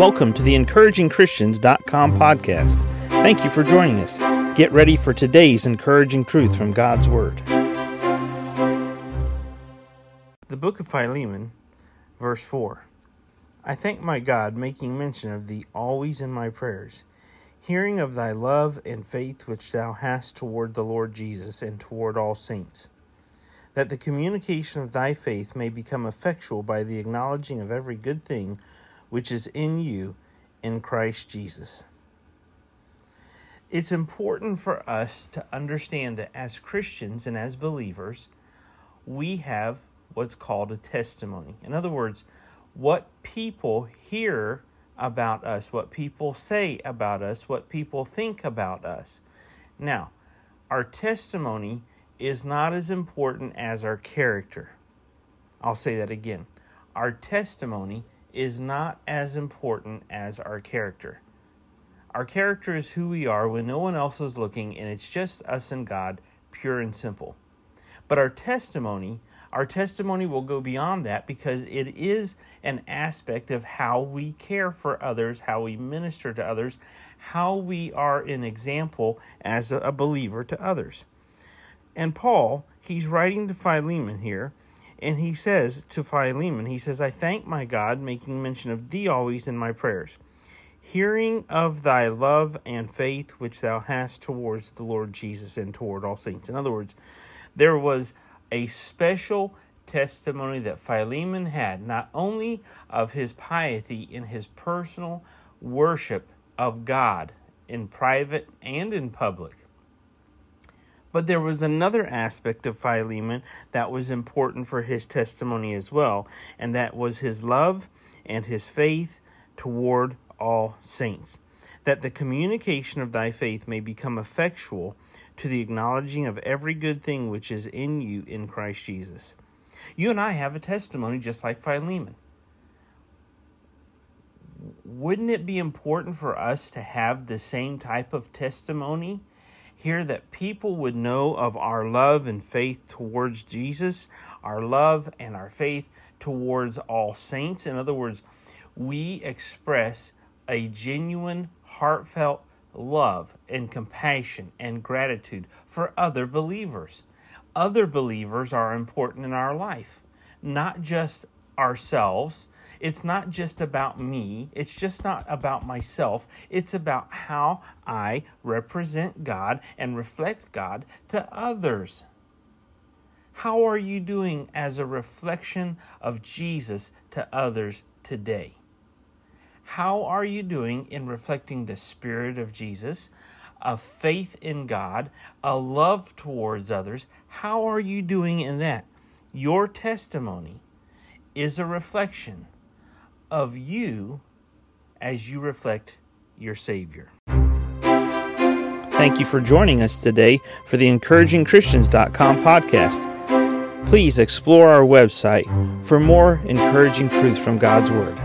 Welcome to the encouragingchristians.com podcast. Thank you for joining us. Get ready for today's encouraging truth from God's Word. The book of Philemon, verse 4. I thank my God, making mention of thee always in my prayers, hearing of thy love and faith which thou hast toward the Lord Jesus and toward all saints, that the communication of thy faith may become effectual by the acknowledging of every good thing which is in you in Christ Jesus. It's important for us to understand that as Christians and as believers, we have what's called a testimony. In other words, what people hear about us, what people say about us, what people think about us. Now, our testimony is not as important as our character. I'll say that again. Our testimony is not as important as our character. Our character is who we are when no one else is looking and it's just us and God, pure and simple. But our testimony, our testimony will go beyond that because it is an aspect of how we care for others, how we minister to others, how we are an example as a believer to others. And Paul, he's writing to Philemon here, and he says to Philemon, he says, I thank my God, making mention of thee always in my prayers, hearing of thy love and faith which thou hast towards the Lord Jesus and toward all saints. In other words, there was a special testimony that Philemon had, not only of his piety in his personal worship of God in private and in public, but there was another aspect of Philemon that was important for his testimony as well, and that was his love and his faith toward all saints. That the communication of thy faith may become effectual to the acknowledging of every good thing which is in you in Christ Jesus. You and I have a testimony just like Philemon. Wouldn't it be important for us to have the same type of testimony? Here that people would know of our love and faith towards Jesus, our love and our faith towards all saints. In other words, we express a genuine, heartfelt love and compassion and gratitude for other believers. Other believers are important in our life, not just ourselves it's not just about me, it's just not about myself. It's about how I represent God and reflect God to others. How are you doing as a reflection of Jesus to others today? How are you doing in reflecting the Spirit of Jesus, a faith in God, a love towards others? How are you doing in that? Your testimony is a reflection of you as you reflect your Savior. Thank you for joining us today for the encouragingchristians.com podcast. Please explore our website for more encouraging truths from God's Word.